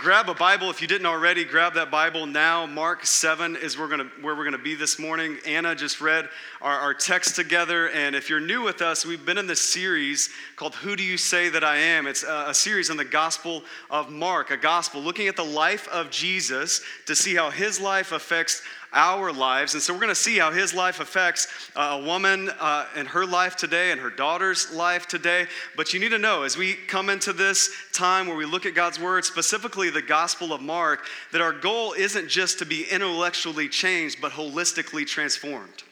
grab a Bible if you didn't already. Grab that Bible now. Mark 7 is we're gonna, where we're going to be this morning. Anna just read our, our text together. And if you're new with us, we've been in this series called Who Do You Say That I Am? It's a, a series on the Gospel of Mark, a gospel looking at the life of Jesus to see how his life affects our lives. And so we're going to see how his life affects uh, a woman uh, in her life today and her daughter's life today. But you need to know as we come into this time where we look at God's word, specifically the Gospel of Mark, that our goal isn't just to be intellectually changed, but holistically transformed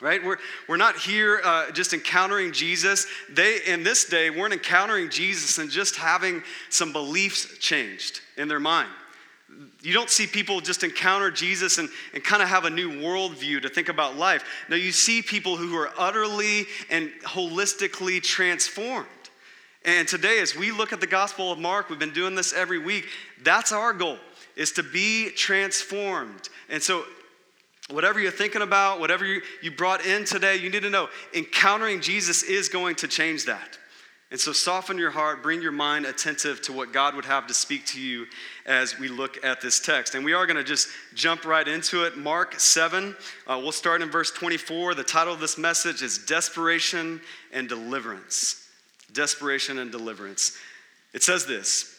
right we're, we're not here uh, just encountering jesus they in this day weren't encountering jesus and just having some beliefs changed in their mind you don't see people just encounter Jesus and, and kind of have a new worldview to think about life. No, you see people who are utterly and holistically transformed. And today, as we look at the Gospel of Mark, we've been doing this every week. That's our goal, is to be transformed. And so, whatever you're thinking about, whatever you, you brought in today, you need to know encountering Jesus is going to change that. And so, soften your heart, bring your mind attentive to what God would have to speak to you as we look at this text. And we are going to just jump right into it. Mark 7, uh, we'll start in verse 24. The title of this message is Desperation and Deliverance. Desperation and Deliverance. It says this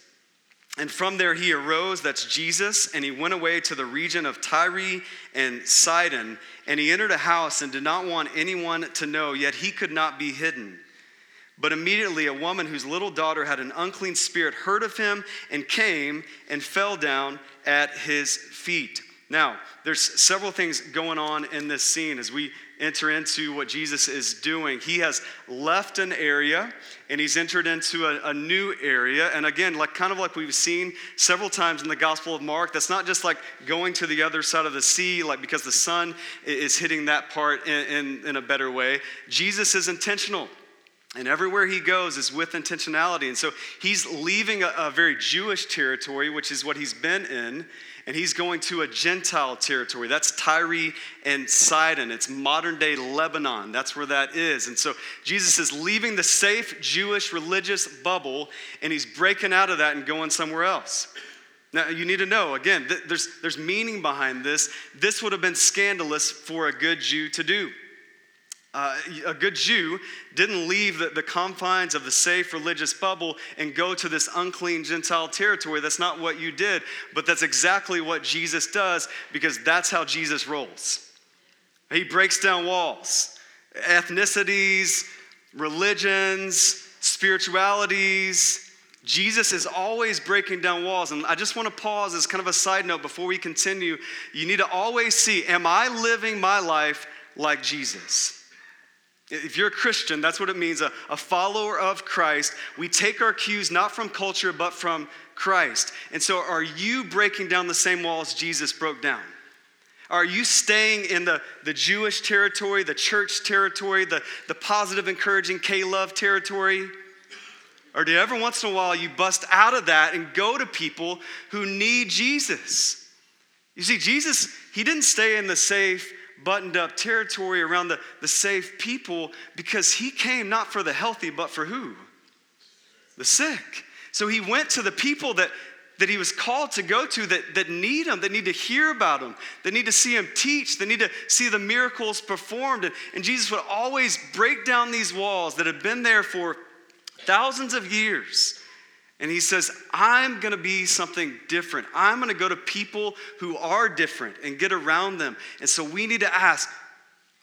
And from there he arose, that's Jesus, and he went away to the region of Tyre and Sidon. And he entered a house and did not want anyone to know, yet he could not be hidden. But immediately a woman whose little daughter had an unclean spirit heard of him and came and fell down at his feet. Now, there's several things going on in this scene as we enter into what Jesus is doing. He has left an area and he's entered into a, a, new area. And again, like kind of like we've seen several times in the Gospel of Mark, that's not just like going to the other side of the sea, like because the sun is hitting that part in, in, in a better way. Jesus is intentional. And everywhere he goes is with intentionality. And so he's leaving a, a, very Jewish territory, which is what he's been in, and he's going to a Gentile territory. That's Tyre and Sidon. It's modern day Lebanon. That's where that is. And so Jesus is leaving the safe Jewish religious bubble, and he's breaking out of that and going somewhere else. Now, you need to know, again, th- there's, there's meaning behind this. This would have been scandalous for a good Jew to do. Uh, a good Jew didn't leave the, the, confines of the safe religious bubble and go to this unclean Gentile territory. That's not what you did, but that's exactly what Jesus does because that's how Jesus rolls. He breaks down walls, ethnicities, religions, spiritualities. Jesus is always breaking down walls. And I just want to pause as kind of a side note before we continue. You need to always see Am I living my life like Jesus? If you're a Christian, that's what it means a, a follower of Christ. We take our cues not from culture, but from Christ. And so, are you breaking down the same walls Jesus broke down? Are you staying in the, the Jewish territory, the church territory, the, the positive, encouraging K-LOVE territory? Or do every once in a while you bust out of that and go to people who need Jesus? You see, Jesus, he didn't stay in the safe, buttoned up territory around the, the safe people because he came not for the healthy, but for who? The sick. So he went to the people that, that he was called to go to that, that need him, that need to hear about him, that need to see him teach, that need to see the miracles performed. And, and Jesus would always break down these walls that had been there for thousands of years and he says, I'm going to be something different. I'm going to go to people who are different and get around them. And so we need to ask,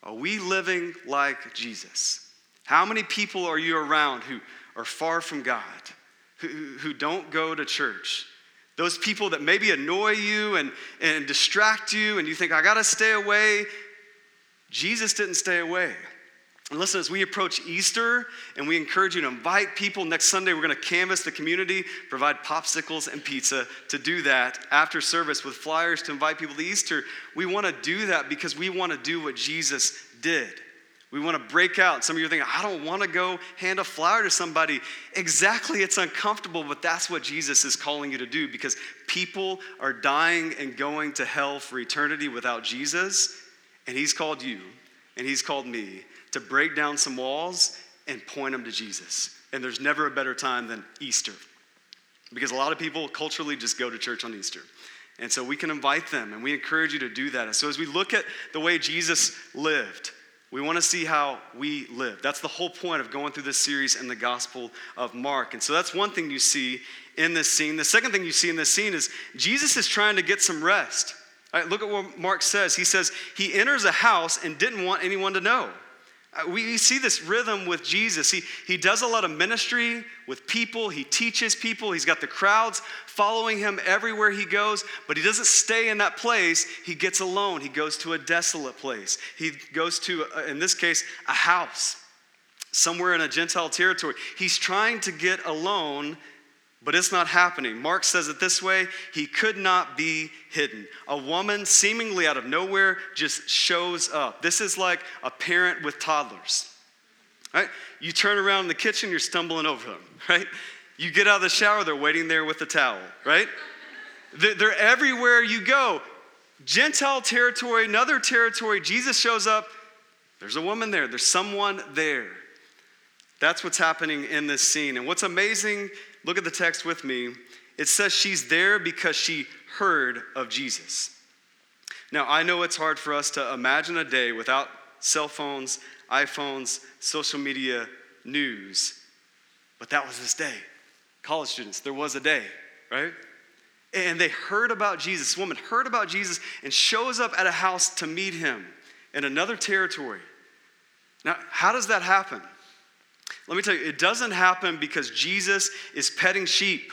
are we living like Jesus? How many people are you around who are far from God, who, who don't go to church? Those people that maybe annoy you and, and distract you, and you think, I got to stay away. Jesus didn't stay away. And listen, as we approach Easter and we encourage you to invite people, next Sunday we're going to canvass the community, provide popsicles and pizza to do that after service with flyers to invite people to Easter. We want to do that because we want to do what Jesus did. We want to break out. Some of you are thinking, I don't want to go hand a flower to somebody. Exactly, it's uncomfortable, but that's what Jesus is calling you to do because people are dying and going to hell for eternity without Jesus. And He's called you, and He's called me to break down some walls and point them to Jesus. And there's never a better time than Easter. because a lot of people culturally just go to church on Easter. And so we can invite them and we encourage you to do that. And so as we look at the way Jesus lived, we want to see how we live. That's the whole point of going through this series in the Gospel of Mark. And so that's one thing you see in this scene. The second thing you see in this scene is Jesus is trying to get some rest. Look at what Mark says. He says he enters a house and didn't want anyone to know. Uh, we see this rhythm with Jesus. He, he does a lot of ministry with people, he teaches people, he's got the crowds following him everywhere he goes, but he doesn't stay in that place. He gets alone. He goes to a desolate place. He goes to, uh, in this case, a house somewhere in a Gentile territory. He's trying to get alone but it's not happening. Mark says it this way He could not be hidden. A woman, seemingly out of nowhere, just shows up. This is like a parent with toddlers. Right? You turn around in the kitchen, you're stumbling over them, right? You get out of the shower, they're waiting there with the towel, right? They're everywhere you go. Gentile territory, another territory, Jesus shows up. There's a woman there, there's someone there. That's what's happening in this scene. And what's amazing Look at the text with me. It says she's there because she heard of Jesus. Now, I know it's hard for us to imagine a day without cell phones, iPhones, social media, news, but that was this day. College students, there was a day, right? And they heard about Jesus. This woman heard about Jesus and shows up at a house to meet him in another territory. Now, how does that happen? Let me tell you, it doesn't happen because Jesus is petting sheep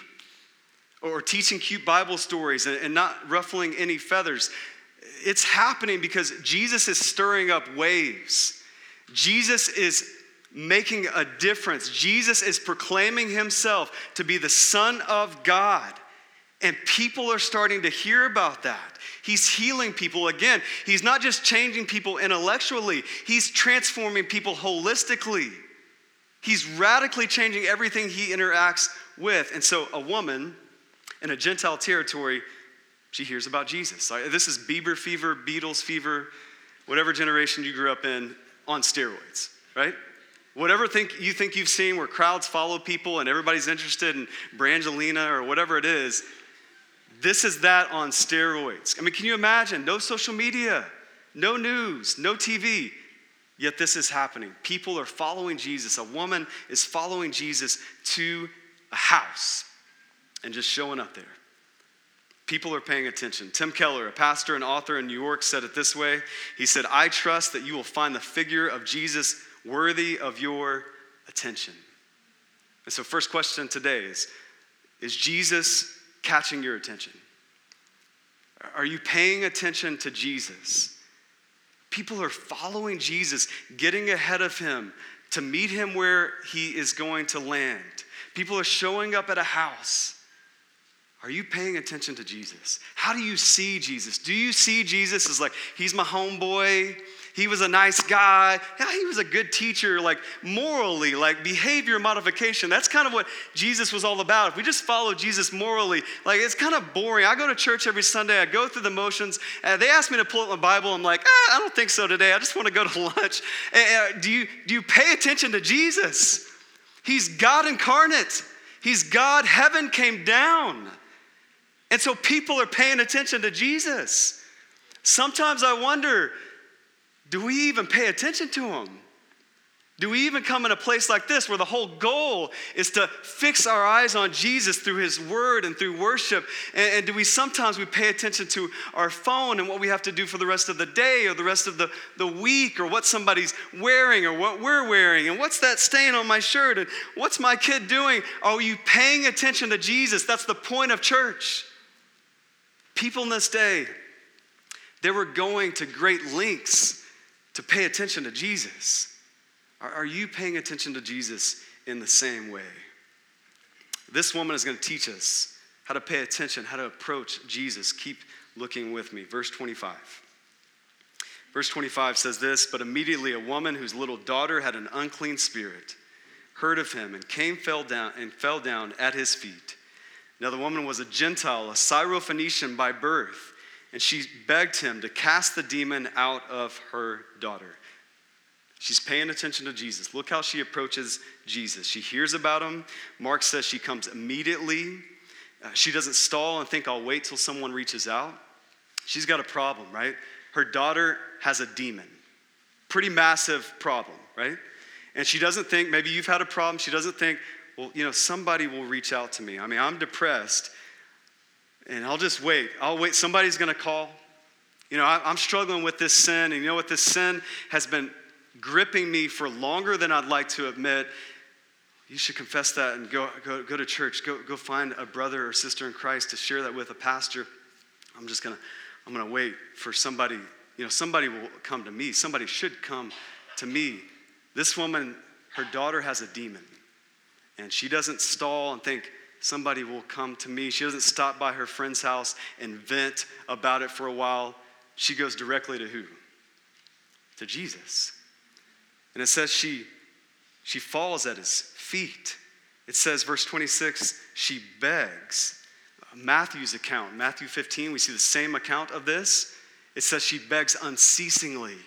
or teaching cute Bible stories and, not ruffling any feathers. It's happening because Jesus is stirring up waves. Jesus is making a difference. Jesus is proclaiming himself to be the Son of God. And people are starting to hear about that. He's healing people again. He's not just changing people intellectually, he's transforming people holistically. He's radically changing everything he interacts with. And so, a woman in a Gentile territory, she hears about Jesus. This is Bieber fever, Beatles fever, whatever generation you grew up in, on steroids, right? Whatever think you think you've seen where crowds follow people and everybody's interested in Brangelina or whatever it is, this is that on steroids. I mean, can you imagine? No social media, no news, no TV. Yet this is happening. People are following Jesus. A woman is following Jesus to a house and just showing up there. People are paying attention. Tim Keller, a pastor and author in New York, said it this way He said, I trust that you will find the figure of Jesus worthy of your attention. And so, first question today is Is Jesus catching your attention? Are you paying attention to Jesus? People are following Jesus, getting ahead of him to meet him where he is going to land. People are showing up at a house. Are you paying attention to Jesus? How do you see Jesus? Do you see Jesus as like, he's my homeboy? He was a nice guy. Yeah, he was a good teacher, like morally, like behavior modification. That's kind of what Jesus was all about. If we just follow Jesus morally, like it's kind of boring. I go to church every Sunday, I go through the motions. and they ask me to pull up my Bible. I'm like, ah, I don't think so today. I just want to go to lunch. Uh, do, you, do you pay attention to Jesus? He's God incarnate, He's God. Heaven came down. And so people are paying attention to Jesus. Sometimes I wonder, do we even pay attention to them? Do we even come in a place like this where the whole goal is to fix our eyes on Jesus through his word and through worship? And, and, do we sometimes we pay attention to our phone and what we have to do for the rest of the day or the rest of the, the week or what somebody's wearing or what we're wearing and what's that stain on my shirt and what's my kid doing? Are you paying attention to Jesus? That's the point of church. People in this day, they were going to great lengths to pay attention to Jesus. Are, are you paying attention to Jesus in the same way? This woman is going to teach us how to pay attention, how to approach Jesus. Keep looking with me. Verse 25. Verse 25 says this But immediately a woman whose little daughter had an unclean spirit heard of him and came fell down and fell down at his feet. Now the woman was a Gentile, a Syrophoenician by birth and she begged him to cast the demon out of her daughter. She's paying attention to Jesus. Look how she approaches Jesus. She hears about him. Mark says she comes immediately. Uh, she doesn't stall and think I'll wait till someone reaches out. She's got a problem, right? Her daughter has a demon. Pretty massive problem, right? And she doesn't think, maybe you've had a problem. She doesn't think, well, you know, somebody will reach out to me. I mean, I'm depressed and I'll just wait. I'll wait. Somebody's going to call. You know, I, am struggling with this sin, and you know what? This sin has been gripping me for longer than I'd like to admit. You should confess that and go, go, go to church. Go, go find a brother or sister in Christ to share that with a pastor. I'm just going to, I'm going to wait for somebody. You know, somebody will come to me. Somebody should come to me. This woman, her daughter has a demon, and she doesn't stall and think, somebody will come to me. She doesn't stop by her friend's house and vent about it for a while. She goes directly to who? To Jesus. And it says she she falls at his feet. It says verse 26, she begs. Matthew's account, Matthew 15, we see the same account of this. It says she begs unceasingly.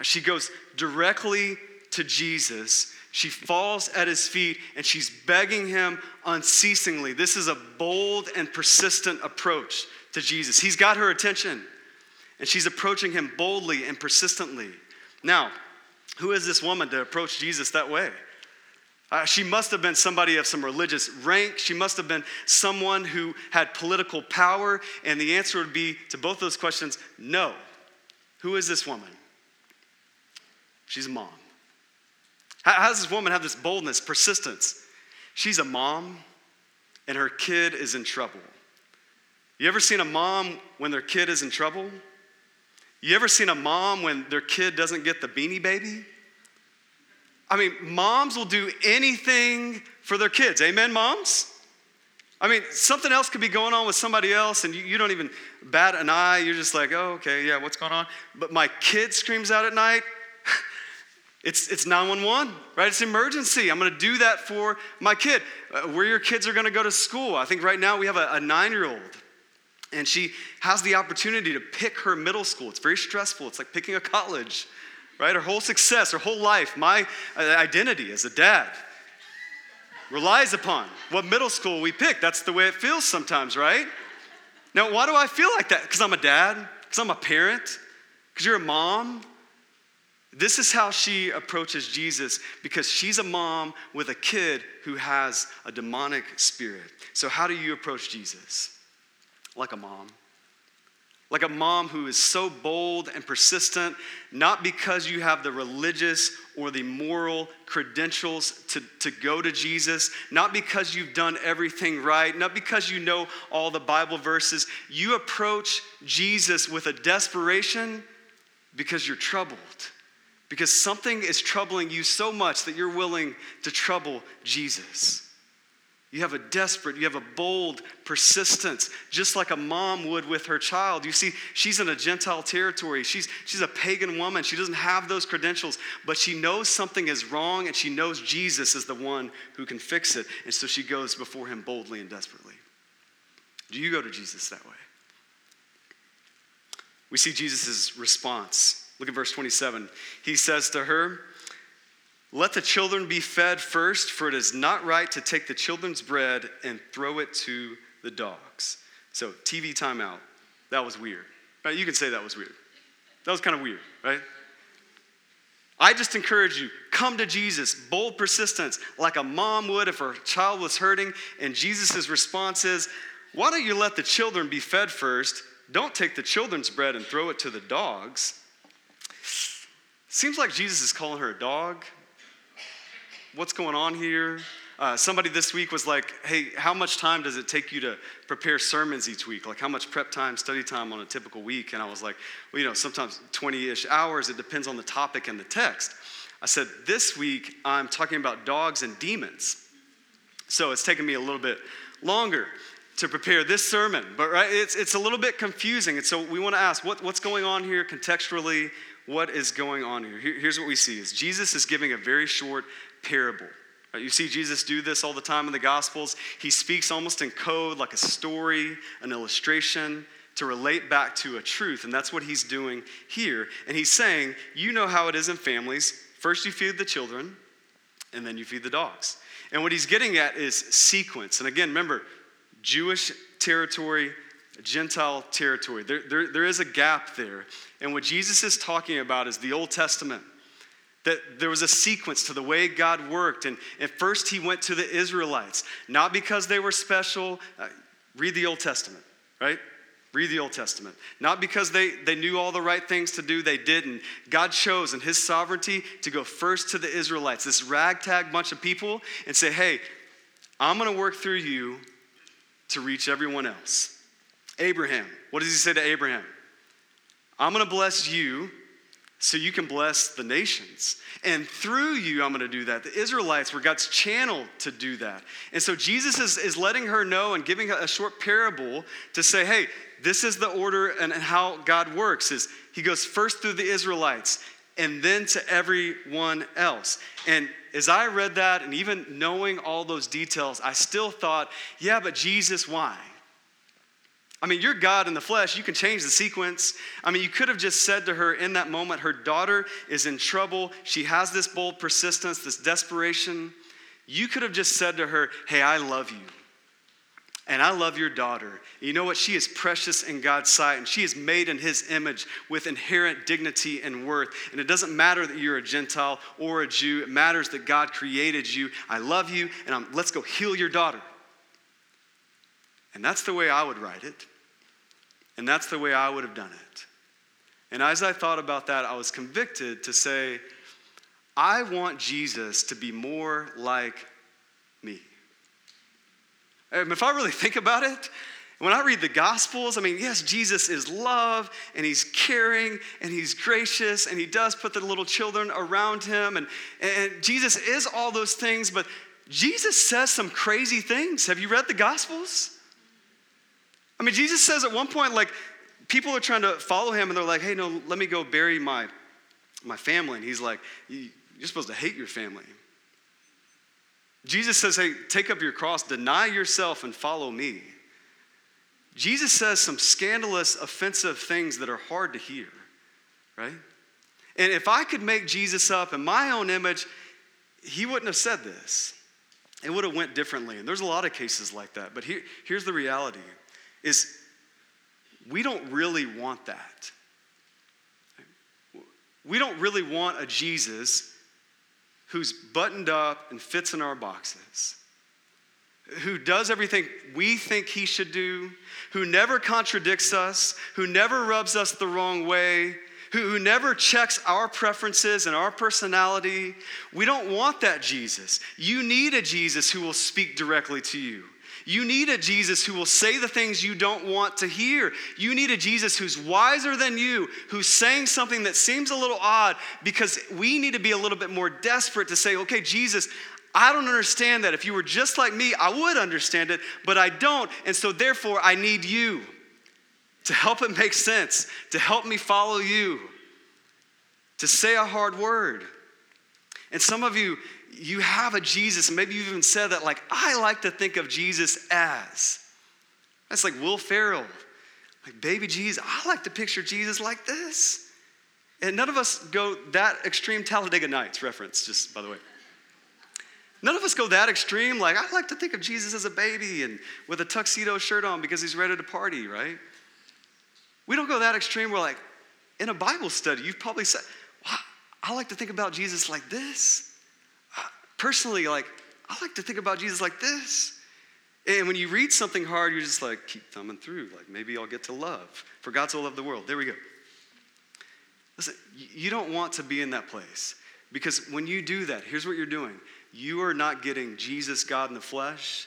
She goes directly to Jesus she falls at his feet and she's begging him unceasingly. This is a bold and persistent approach to Jesus. He's got her attention and she's approaching him boldly and persistently. Now, who is this woman to approach Jesus that way? Uh, she must have been somebody of some religious rank. She must have been someone who had political power. And the answer would be to both those questions no. Who is this woman? She's a mom. How does this woman have this boldness, persistence? She's a mom, and her kid is in trouble. You ever seen a mom when their kid is in trouble? You ever seen a mom when their kid doesn't get the beanie baby? I mean, moms will do anything for their kids. Amen, moms? I mean, something else could be going on with somebody else, and you, you, don't even bat an eye. You're just like, oh, okay, yeah, what's going on? But my kid screams out at night, it's, it's 911, right? It's emergency. I'm going to do that for my kid. Uh, where your kids are going to go to school. I think right now we have a, a nine year old, and she has the opportunity to pick her middle school. It's very stressful. It's like picking a college, right? Her whole success, her whole life, my uh, identity as a dad relies upon what middle school we pick. That's the way it feels sometimes, right? Now, why do I feel like that? Because I'm a dad, because I'm a parent, because you're a mom, this is how she approaches Jesus because she's a mom with a kid who has a demonic spirit. So, how do you approach Jesus? Like a mom. Like a mom who is so bold and persistent, not because you have the religious or the moral credentials to, to go to Jesus, not because you've done everything right, not because you know all the Bible verses. You approach Jesus with a desperation because you're troubled because something is troubling you so much that you're willing to trouble Jesus. You have a desperate, you have a bold persistence, just like a mom would with her child. You see, she's in a Gentile territory. She's, she's a pagan woman. She doesn't have those credentials, but she knows something is wrong and she knows Jesus is the one who can fix it. And so she goes before him boldly and desperately. Do you go to Jesus that way? We see Jesus' response Look at verse 27. He says to her, Let the children be fed first, for it is not right to take the children's bread and throw it to the dogs. So, TV timeout. That was weird. Right? You can say that was weird. That was kind of weird, right? I just encourage you come to Jesus, bold persistence, like a mom would if her child was hurting. And Jesus' response is, Why don't you let the children be fed first? Don't take the children's bread and throw it to the dogs. Seems like Jesus is calling her a dog. What's going on here? Uh, somebody this week was like, hey, how much time does it take you to prepare sermons each week? Like, how much prep time, study time on a typical week? And I was like, well, you know, sometimes 20 ish hours. It depends on the topic and the text. I said, this week I'm talking about dogs and demons. So it's taken me a little bit longer to prepare this sermon, but right, it's, it's a little bit confusing. And so we want to ask what, what's going on here contextually what is going on here. Here's what we see is Jesus is giving a very short parable. Uh, you see Jesus do this all the time in the Gospels. He speaks almost in code, like a story, an illustration, to relate back to a truth. And that's what he's doing here. And he's saying, You know how it is in families. First, you feed the children, and then you feed the dogs. And what he's getting at is sequence. And again, remember, Jewish territory, Gentile territory. There, there, there is a gap there. And what Jesus is talking about is the Old Testament. That there was a sequence to the way God worked. And at first, he went to the Israelites, not because they were special. Uh, read the Old Testament, right? Read the Old Testament. Not because they, they knew all the right things to do, they didn't. God chose in His sovereignty to go first to the Israelites, this ragtag bunch of people, and say, hey, I'm going to work through you to reach everyone else. Abraham, what does He say to Abraham? I'm going to bless you so you can bless the nations. And through you, I'm going to do that. The Israelites were God's channel to do that. And so Jesus is, is letting her know and giving a short parable to say, hey, this is the order and how God works is he goes first through the Israelites and then to everyone else. And as I read that and even knowing all those details, I still thought, yeah, but Jesus, why? I mean, you're God in the flesh. You can change the sequence. I mean, you could have just said to her in that moment, her daughter is in trouble. She has this bold persistence, this desperation. You could have just said to her, Hey, I love you. And I love your daughter. You know what? She is precious in God's sight, and she is made in His image with inherent dignity and worth. And it doesn't matter that you're a Gentile or a Jew, it matters that God created you. I love you, and I'm, let's go heal your daughter. And that's the way I would write it. And that's the way I would have done it. And as I thought about that, I was convicted to say, I want Jesus to be more like me. And if I really think about it, when I read the Gospels, I mean, yes, Jesus is love and he's caring and he's gracious and he does put the little children around him. And, and Jesus is all those things, but Jesus says some crazy things. Have you read the Gospels? I mean, Jesus says at one point, like, people are trying to follow him and they're like, hey, no, let me go bury my, my family. And he's like, you're supposed to hate your family. Jesus says, hey, take up your cross, deny yourself, and follow me. Jesus says some scandalous, offensive things that are hard to hear, right? And if I could make Jesus up in my own image, he wouldn't have said this. It would have went differently. And there's a lot of cases like that. But here, here's the reality is we don't really want that. We don't really want a Jesus who's buttoned up and fits in our boxes, who does everything we think he should do, who never contradicts us, who never rubs us the wrong way, who, who never checks our preferences and our personality. We don't want that Jesus. You need a Jesus who will speak directly to you. You need a Jesus who will say the things you don't want to hear. You need a Jesus who's wiser than you, who's saying something that seems a little odd because we need to be a little bit more desperate to say, okay, Jesus, I don't understand that. If you were just like me, I would understand it, but I don't. And so therefore, I need you to help it make sense, to help me follow you, to say a hard word. And some of you, you have a Jesus, and maybe you've even said that, like, I like to think of Jesus as. That's like Will Ferrell, like baby Jesus. I like to picture Jesus like this. And none of us go that extreme Talladega Nights reference, just by the way. None of us go that extreme. Like, I like to think of Jesus as a baby and with a tuxedo shirt on because he's ready to party, right? We don't go that extreme. We're like, in a Bible study, you've probably said, I like to think about Jesus like this. Personally, like, I like to think about Jesus like this. And when you read something hard, you're just like, keep thumbing through. Like, maybe I'll get to love. For God so loved the world. There we go. Listen, you don't want to be in that place. Because when you do that, here's what you're doing you are not getting Jesus, God in the flesh.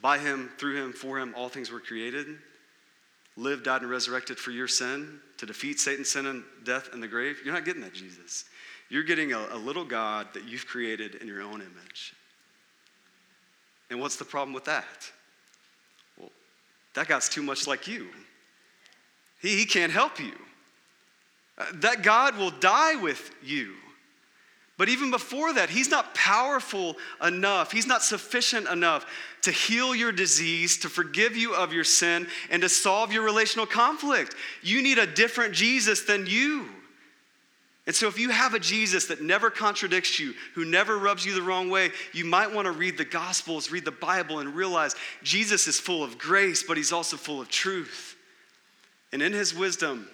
By him, through him, for him, all things were created. Lived, died, and resurrected for your sin to defeat Satan, sin, and death and the grave. You're not getting that, Jesus. You're getting a, a little God that you've created in your own image. And what's the problem with that? Well, that God's too much like you. He, he can't help you. Uh, that God will die with you. But even before that, He's not powerful enough, He's not sufficient enough to heal your disease, to forgive you of your sin, and to solve your relational conflict. You need a different Jesus than you. And so, if you have a Jesus that never contradicts you, who never rubs you the wrong way, you might want to read the Gospels, read the Bible, and realize Jesus is full of grace, but he's also full of truth. And in his wisdom,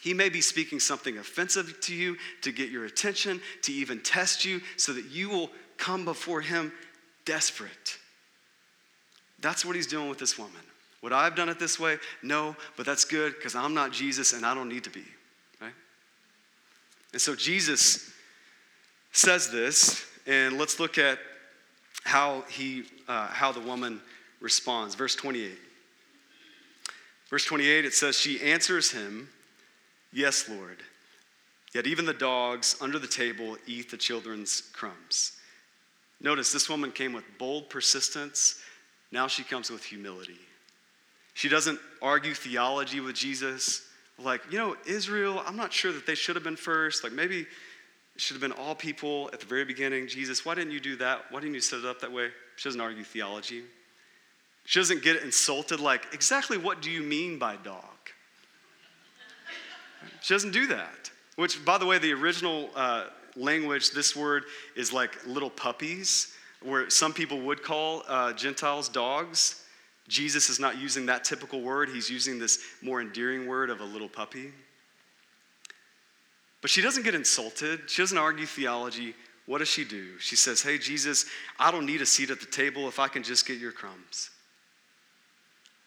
he may be speaking something offensive to you to get your attention, to even test you, so that you will come before him desperate. That's what he's doing with this woman. Would I have done it this way? No, but that's good because I'm not Jesus and I don't need to be. And so Jesus says this, and let's look at how he uh, how the woman responds. Verse 28. Verse 28, it says, She answers him, Yes, Lord. Yet even the dogs under the table eat the children's crumbs. Notice this woman came with bold persistence. Now she comes with humility. She doesn't argue theology with Jesus like, you know, Israel, I'm not sure that they should have been first. Like, maybe it should have been all people at the very beginning. Jesus, why didn't you do that? Why didn't you set it up that way? She doesn't argue theology. She doesn't get insulted, like, exactly what do you mean by dog? She doesn't do that. Which, by the way, the original uh, language, this word is like little puppies, where some people would call uh, Gentiles dogs. Jesus is not using that typical word, he's using this more endearing word of a little puppy. But she doesn't get insulted, she doesn't argue theology. What does she do? She says, Hey, Jesus, I don't need a seat at the table if I can just get your crumbs.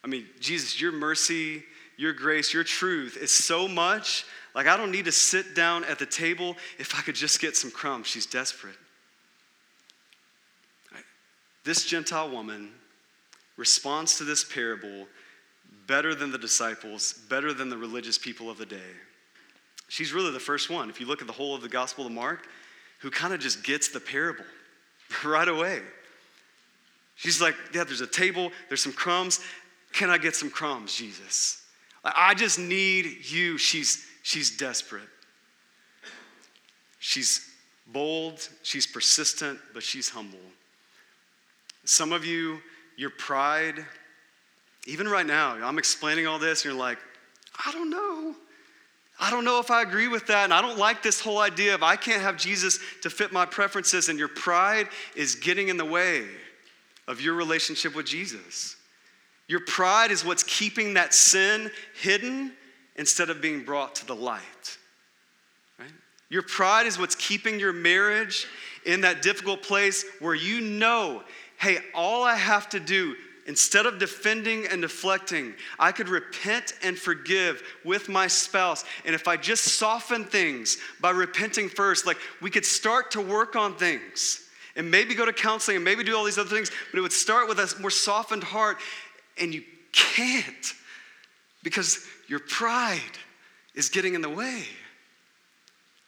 I mean, Jesus, your mercy, your grace, your truth is so much. Like, I don't need to sit down at the table if I could just get some crumbs. She's desperate. This Gentile woman responds to this parable better than the disciples, better than the religious people of the day. She's really the first one, if you look at the whole of the Gospel of Mark, who kind of just gets the parable right away. She's like, Yeah, there's a table, there's some crumbs. Can I get some crumbs, Jesus? I just need you. She's, she's desperate. She's bold, she's persistent, but she's humble. Some of you your pride, even right now, I'm explaining all this, and you're like, I don't know. I don't know if I agree with that, and I don't like this whole idea of I can't have Jesus to fit my preferences, and your pride is getting in the way of your relationship with Jesus. Your pride is what's keeping that sin hidden instead of being brought to the light. Right? Your pride is what's keeping your marriage in that difficult place where you know hey, all I have to do, instead of defending and deflecting, I could repent and forgive with my spouse. And if I just soften things by repenting first, like we could start to work on things and maybe go to counseling and maybe do all these other things, but it would start with a more softened heart. And you can't because your pride is getting in the way.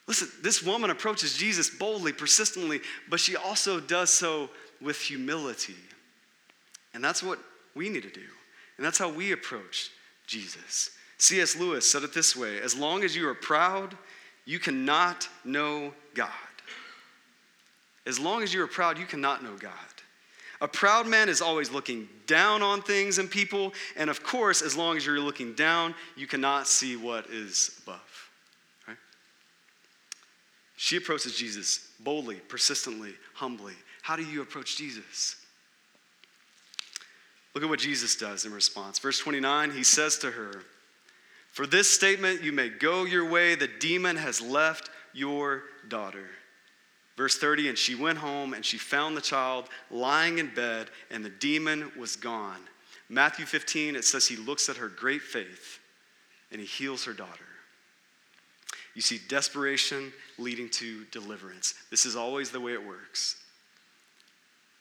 Listen, this woman approaches Jesus boldly, persistently, but she also does so with humility. And that's what we need to do. And that's how we approach Jesus. C.S. Lewis said it this way As long as you are proud, you cannot know God. As long as you are proud, you cannot know God. A proud man is always looking down on things and people, and of course, as long as you're looking down, you cannot see what is above. Right? She approaches Jesus boldly, persistently, humbly, how do you approach Jesus? Look at what Jesus does in response. Verse 29, he says to her, For this statement you may go your way, the demon has left your daughter. Verse 30, and she went home and she found the child lying in bed, and the demon was gone. Matthew 15, it says he looks at her great faith and he heals her daughter. You see desperation leading to deliverance. This is always the way it works.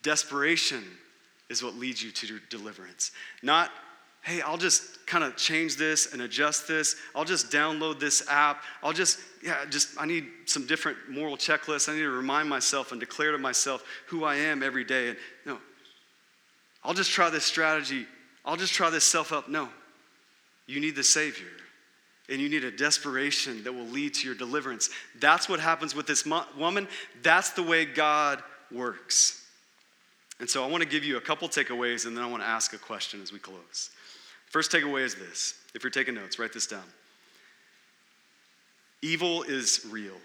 Desperation is what leads you to deliverance. Not, hey, I'll just kind of change this and adjust this. I'll just download this app. I'll just, yeah, just, I need some different moral checklists. I need to remind myself and declare to myself who I am every day. And no, I'll just try this strategy. I'll just try this self help. No, you need the Savior. And you need a desperation that will lead to your deliverance. That's what happens with this woman. That's the way God works. And so I want to give you a couple takeaways and then I want to ask a question as we close. First takeaway is this. If you're taking notes, write this down. Evil is real.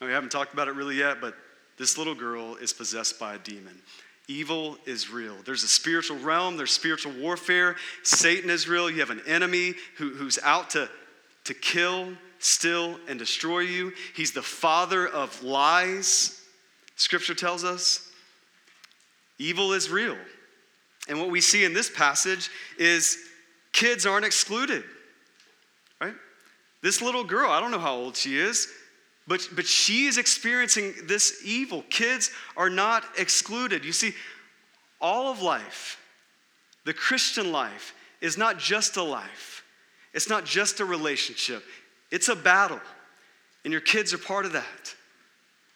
We haven't talked about it really yet, but this little girl is possessed by a demon. Evil is real. There's a spiritual realm, there's spiritual warfare. Satan is real. You have an enemy who, who's out to, to kill, steal, and destroy you. He's the father of lies, scripture tells us. Evil is real. And what we see in this passage is kids aren't excluded, right? This little girl, I don't know how old she is, but, but she is experiencing this evil. Kids are not excluded. You see, all of life, the Christian life, is not just a life, it's not just a relationship, it's a battle. And your kids are part of that.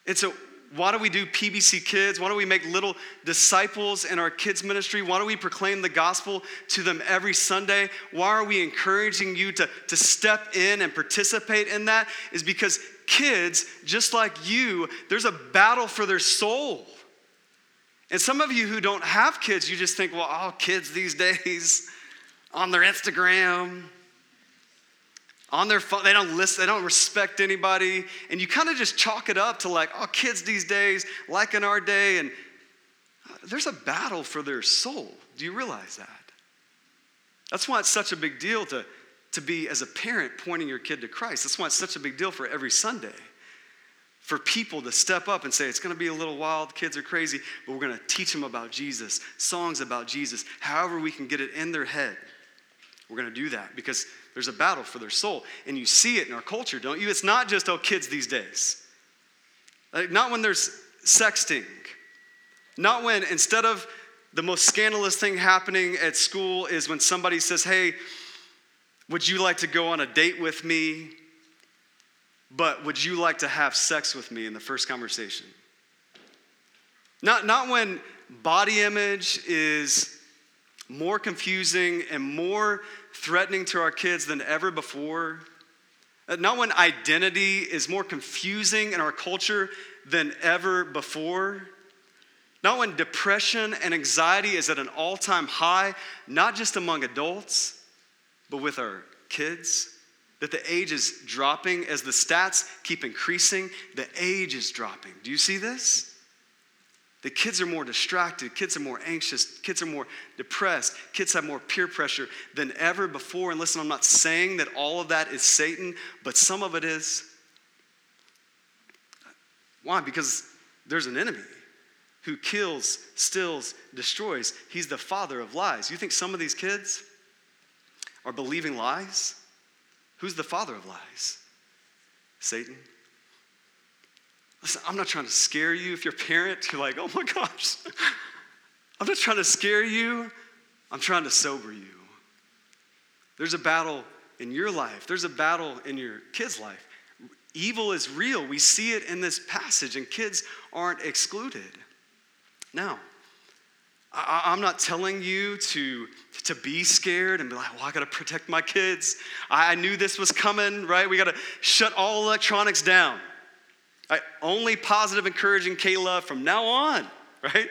It's a why do we do PBC Kids? Why don't we make little disciples in our kids' ministry? Why don't we proclaim the gospel to them every Sunday? Why are we encouraging you to, to step in and participate in that? Is because kids, just like you, there's a battle for their soul. And some of you who don't have kids, you just think, well, all kids these days on their Instagram, on their phone. They don't listen, they don't respect anybody. And you kind of just chalk it up to like, oh, kids these days, like in our day. And uh, there's a battle for their soul. Do you realize that? That's why it's such a big deal to, to be, as a parent, pointing your kid to Christ. That's why it's such a big deal for every Sunday. For people to step up and say, it's gonna be a little wild, kids are crazy, but we're gonna teach them about Jesus, songs about Jesus, however we can get it in their head. We're gonna do that because there's a battle for their soul. And you see it in our culture, don't you? It's not just, oh, kids these days. Like, not when there's sexting. Not when, instead of the most scandalous thing happening at school, is when somebody says, hey, would you like to go on a date with me? But would you like to have sex with me in the first conversation? Not, not when body image is more confusing and more threatening to our kids than ever before. Uh, not when identity is more confusing in our culture than ever before. Not when depression and anxiety is at an all time high, not just among adults, but with our kids. That the age is dropping as the stats keep increasing, the age is dropping. Do you see this? The kids are more distracted, kids are more anxious, kids are more depressed, kids have more peer pressure than ever before. And listen, I'm not saying that all of that is Satan, but some of it is. Why? Because there's an enemy who kills, stills, destroys. He's the father of lies. You think some of these kids are believing lies? Who's the father of lies? Satan. Listen, I'm not trying to scare you. If you're a parent, you're like, oh my gosh. I'm not trying to scare you. I'm trying to sober you. There's a battle in your life, there's a battle in your kid's life. Evil is real. We see it in this passage, and kids aren't excluded. Now, I, am not telling you to, to be scared and be like, well, I got to protect my kids. I, I knew this was coming, right? We got to shut all electronics down. Right? Only positive, encouraging K-LOVE from now on, right?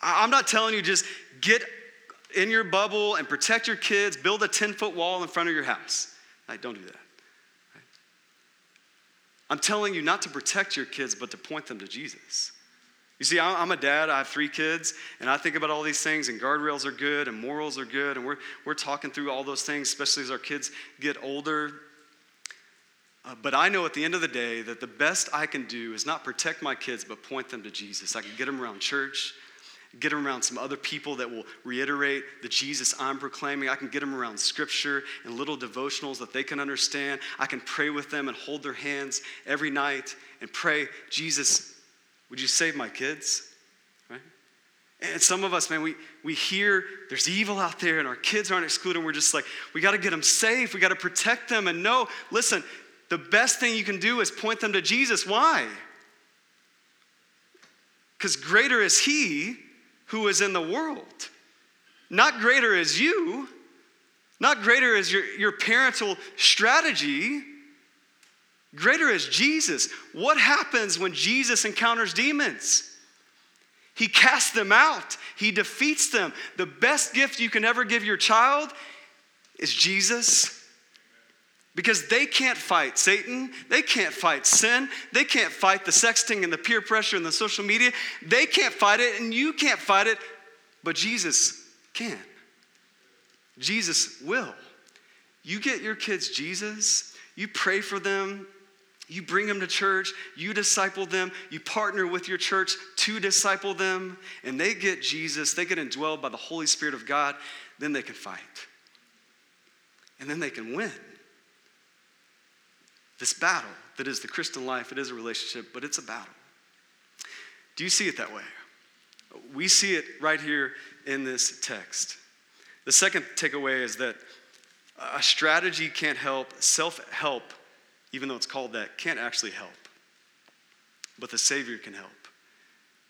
I'm not telling you just get in your bubble and protect your kids, build a 10 foot wall in front of your house. Right? Don't do that. Right? I'm telling you not to protect your kids, but to point them to Jesus. You see, I'm a dad, I have three kids, and I think about all these things, and guardrails are good, and morals are good, and we're, we're talking through all those things, especially as our kids get older. Uh, but I know at the end of the day that the best I can do is not protect my kids, but point them to Jesus. I can get them around church, get them around some other people that will reiterate the Jesus I'm proclaiming. I can get them around scripture and little devotionals that they can understand. I can pray with them and hold their hands every night and pray, Jesus, would you save my kids? Right? And some of us, man, we, we hear there's evil out there and our kids aren't excluded. And we're just like, we got to get them safe. We got to protect them. And no, listen, the best thing you can do is point them to Jesus. Why? Because greater is He who is in the world. Not greater is you, not greater is your, your parental strategy. Greater is Jesus. What happens when Jesus encounters demons? He casts them out, he defeats them. The best gift you can ever give your child is Jesus Because they can't fight Satan, they can't fight sin, they can't fight the sexting and the peer pressure and the social media. They can't fight it, and you can't fight it, but Jesus can. Jesus will. You get your kids Jesus, you pray for them, you bring them to church, you disciple them, you partner with your church to disciple them, and they get Jesus, they get indwelled by the Holy Spirit of God, then they can fight. And then they can win. This battle that is the Christian life, it is a relationship, but it's a battle. Do you see it that way? We see it right here in this text. The second takeaway is that a strategy can't help, self help, even though it's called that, can't actually help. But the Savior can help.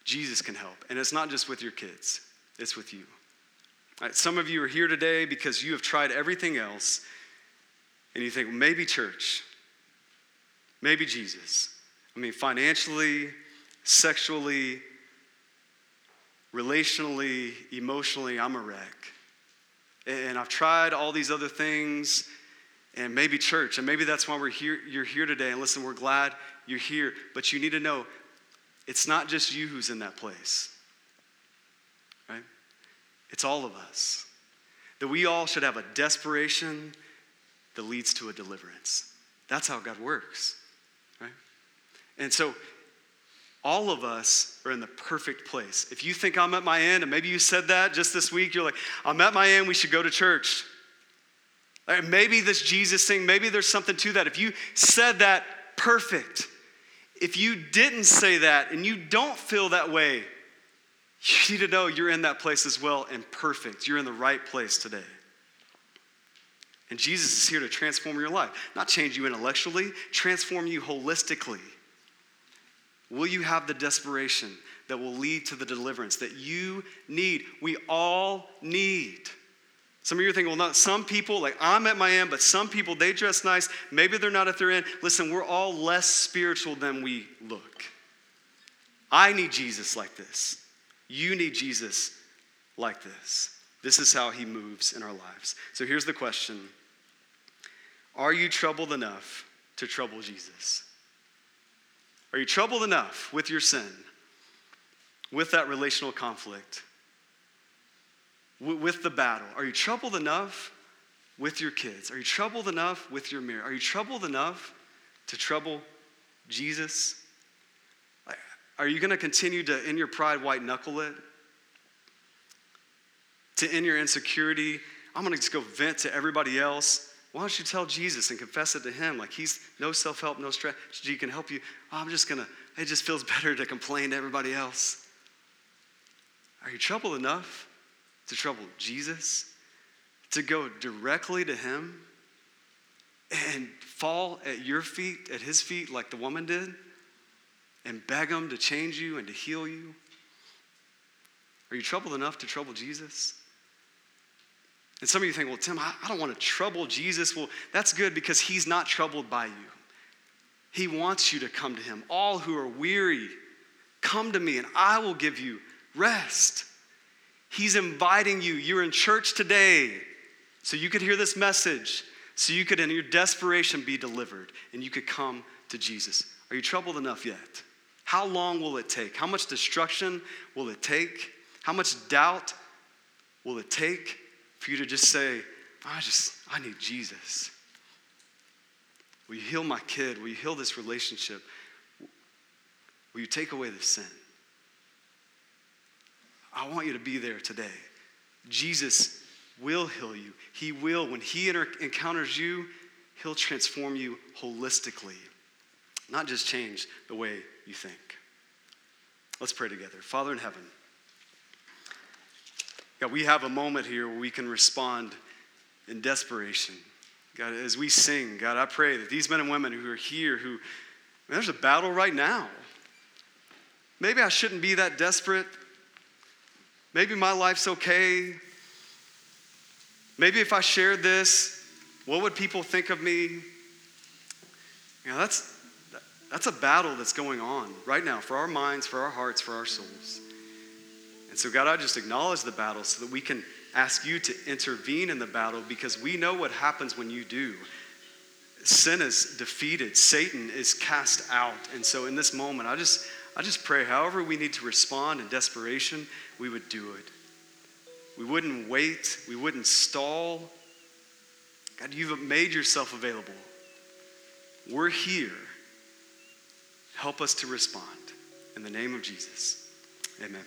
Jesus can help. And it's not just with your kids, it's with you. Right, some of you are here today because you have tried everything else, and you think, maybe church, maybe Jesus. I mean, financially, sexually, relationally, emotionally, I'm a wreck. And I've tried all these other things, and maybe church, and maybe that's why we're here, you're here today. And listen, we're glad you're here, but you need to know it's not just you who's in that place, right? It's all of us. That we all should have a desperation that leads to a deliverance. That's how God works? And so all of us are in the perfect place. If you think I'm at my end, and maybe you said that just this week, you're like, I'm at my end, we should go to church. Maybe this Jesus thing, maybe there's something to that. If you said that, perfect. If you didn't say that and you don't feel that way, you need to know you're in that place as well and perfect. You're in the right place today. And Jesus is here to transform your life, not change you intellectually, transform you holistically. Will you have the desperation that will lead to the deliverance that you need? We all need. Some of you are thinking, well, not some people, like I'm at my end, but some people, they dress nice. Maybe they're not at their end. Listen, we're all less spiritual than we look. I need Jesus like this. You need Jesus like this. This is how he moves in our lives. So here's the question Are you troubled enough to trouble Jesus? Are you troubled enough with your sin, with that relational conflict, with the battle? Are you troubled enough with your kids? Are you troubled enough with your mirror? Are you troubled enough to trouble Jesus? Are you going to continue to, in your pride, white knuckle it? To, in your insecurity, I'm going to just go vent to everybody else why don't you tell Jesus and confess it to him? Like he's no self help, no strategy can help you. Oh, I'm just gonna, it just feels better to complain to everybody else. Are you troubled enough to trouble Jesus? To go directly to him and fall at your feet, at his feet, like the woman did, and beg him to change you and to heal you? Are you troubled enough to trouble Jesus? And some of you think, well, Tim, I, I don't want to trouble Jesus. Well, that's good because he's not troubled by you. He wants you to come to him. All who are weary, come to me and I will give you rest. He's inviting you. You're in church today so you could hear this message, so you could, in your desperation, be delivered and you could come to Jesus. Are you troubled enough yet? How long will it take? How much destruction will it take? How much doubt will it take for you to just say, I just, I need Jesus. Will you heal my kid? Will you heal this relationship? Will you take away the sin? I want you to be there today. Jesus will heal you. He will. When He encounters you, He'll transform you holistically, not just change the way you think. Let's pray together. Father in heaven, God, we have a moment here where we can respond in desperation. God, as we sing, God, I pray that these men and women who are here, who, there's a battle right now. Maybe I shouldn't be that desperate. Maybe my life's okay. Maybe if I shared this, what would people think of me? You know, that's, that's a battle that's going on right now for our minds, for our hearts, for our souls. And so, God, I just acknowledge the battle so that we can ask you to intervene in the battle because we know what happens when you do. sin is defeated, Satan is cast out. And so in this moment, I just, I just pray however we need to respond in desperation, we would do it. We wouldn't wait, we wouldn't stall. God, you've made yourself available. We're here. Help us to respond. In the name of Jesus, amen.